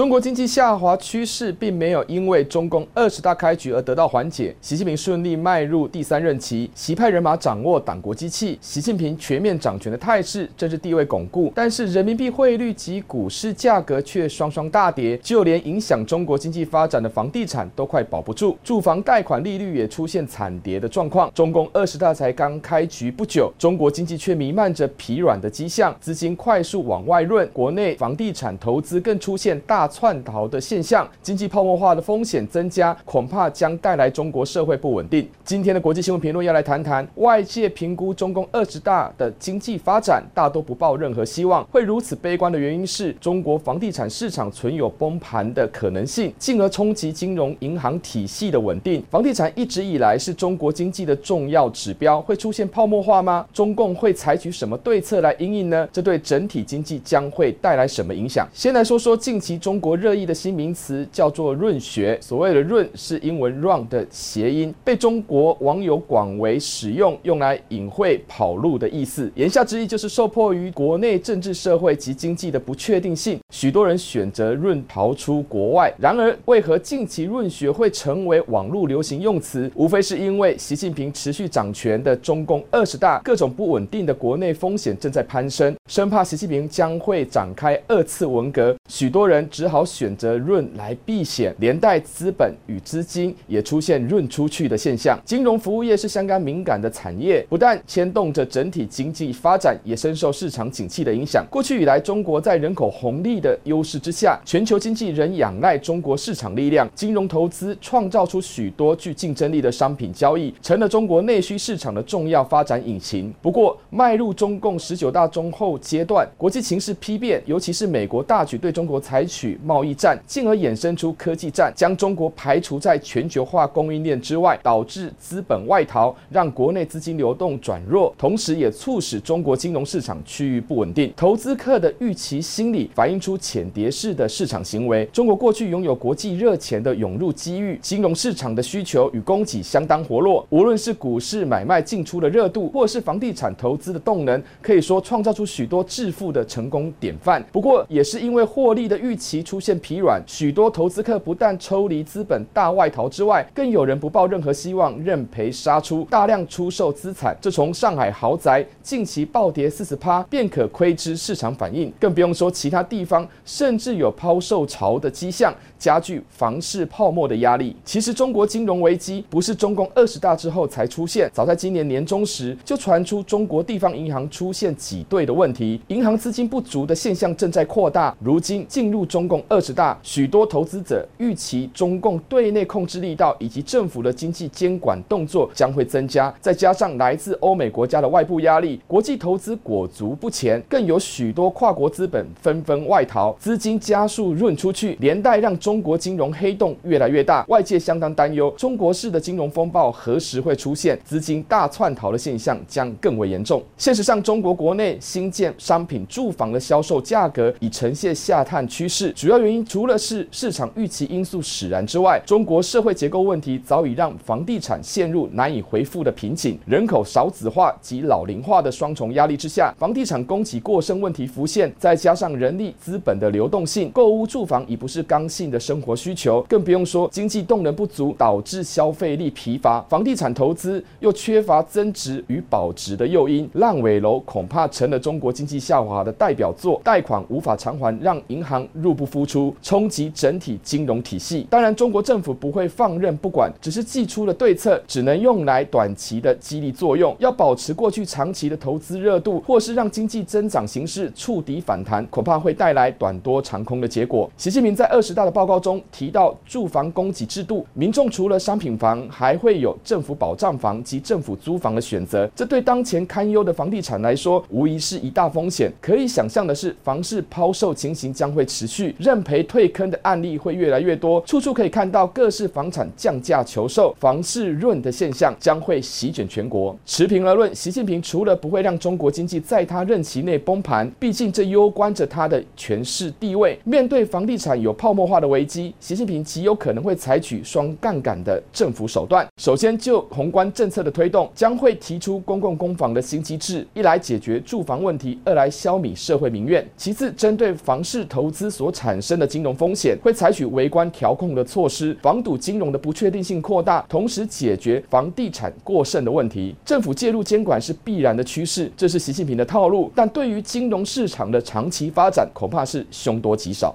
中国经济下滑趋势并没有因为中共二十大开局而得到缓解。习近平顺利迈入第三任期，习派人马掌握党国机器，习近平全面掌权的态势，正是地位巩固。但是人民币汇率及股市价格却双双大跌，就连影响中国经济发展的房地产都快保不住，住房贷款利率也出现惨跌的状况。中共二十大才刚开局不久，中国经济却弥漫着疲软的迹象，资金快速往外润，国内房地产投资更出现大。窜逃的现象，经济泡沫化的风险增加，恐怕将带来中国社会不稳定。今天的国际新闻评论要来谈谈，外界评估中共二十大的经济发展大都不抱任何希望，会如此悲观的原因是中国房地产市场存有崩盘的可能性，进而冲击金融银行体系的稳定。房地产一直以来是中国经济的重要指标，会出现泡沫化吗？中共会采取什么对策来因应呢？这对整体经济将会带来什么影响？先来说说近期中中国热议的新名词叫做“润学”，所谓的“润”是英文 “run” 的谐音，被中国网友广为使用，用来隐晦跑路的意思。言下之意就是受迫于国内政治、社会及经济的不确定性，许多人选择润逃出国外。然而，为何近期“润学”会成为网络流行用词？无非是因为习近平持续掌权的中共二十大，各种不稳定的国内风险正在攀升，生怕习近平将会展开二次文革，许多人只好。选择润来避险，连带资本与资金也出现润出去的现象。金融服务业是相当敏感的产业，不但牵动着整体经济发展，也深受市场景气的影响。过去以来，中国在人口红利的优势之下，全球经济仍仰赖中国市场力量。金融投资创造出许多具竞争力的商品交易，成了中国内需市场的重要发展引擎。不过，迈入中共十九大中后阶段，国际情势丕变，尤其是美国大举对中国采取贸易战，进而衍生出科技战，将中国排除在全球化供应链之外，导致资本外逃，让国内资金流动转弱，同时也促使中国金融市场趋于不稳定。投资客的预期心理反映出浅碟式的市场行为。中国过去拥有国际热钱的涌入机遇，金融市场的需求与供给相当活络。无论是股市买卖进出的热度，或是房地产投资的动能，可以说创造出许多致富的成功典范。不过，也是因为获利的预期出现。疲软，许多投资客不但抽离资本大外逃之外，更有人不抱任何希望，认赔杀出，大量出售资产。这从上海豪宅近期暴跌四十趴便可窥知市场反应，更不用说其他地方，甚至有抛售潮的迹象，加剧房市泡沫的压力。其实中国金融危机不是中共二十大之后才出现，早在今年年中时就传出中国地方银行出现挤兑的问题，银行资金不足的现象正在扩大。如今进入中共二。十大，许多投资者预期中共对内控制力道以及政府的经济监管动作将会增加，再加上来自欧美国家的外部压力，国际投资裹足不前，更有许多跨国资本纷纷外逃，资金加速润出去，连带让中国金融黑洞越来越大。外界相当担忧，中国式的金融风暴何时会出现，资金大窜逃的现象将更为严重。现实上，中国国内新建商品住房的销售价格已呈现下探趋势，主要原因。除了是市场预期因素使然之外，中国社会结构问题早已让房地产陷入难以回复的瓶颈。人口少子化及老龄化的双重压力之下，房地产供给过剩问题浮现，再加上人力资本的流动性，购屋住房已不是刚性的生活需求，更不用说经济动能不足导致消费力疲乏，房地产投资又缺乏增值与保值的诱因，烂尾楼恐怕成了中国经济下滑的代表作，贷款无法偿还，让银行入不付出。冲击整体金融体系，当然中国政府不会放任不管，只是寄出的对策只能用来短期的激励作用。要保持过去长期的投资热度，或是让经济增长形势触底反弹，恐怕会带来短多长空的结果。习近平在二十大的报告中提到，住房供给制度，民众除了商品房，还会有政府保障房及政府租房的选择。这对当前堪忧的房地产来说，无疑是一大风险。可以想象的是，房市抛售情形将会持续。认赔退坑的案例会越来越多，处处可以看到各式房产降价求售、房市润的现象将会席卷全国。持平而论，习近平除了不会让中国经济在他任期内崩盘，毕竟这攸关着他的权势地位。面对房地产有泡沫化的危机，习近平极有可能会采取双杠杆的政府手段。首先，就宏观政策的推动，将会提出公共公房的新机制，一来解决住房问题，二来消弭社会民怨。其次，针对房市投资所产产生的金融风险，会采取微观调控的措施，防堵金融的不确定性扩大，同时解决房地产过剩的问题。政府介入监管是必然的趋势，这是习近平的套路。但对于金融市场的长期发展，恐怕是凶多吉少。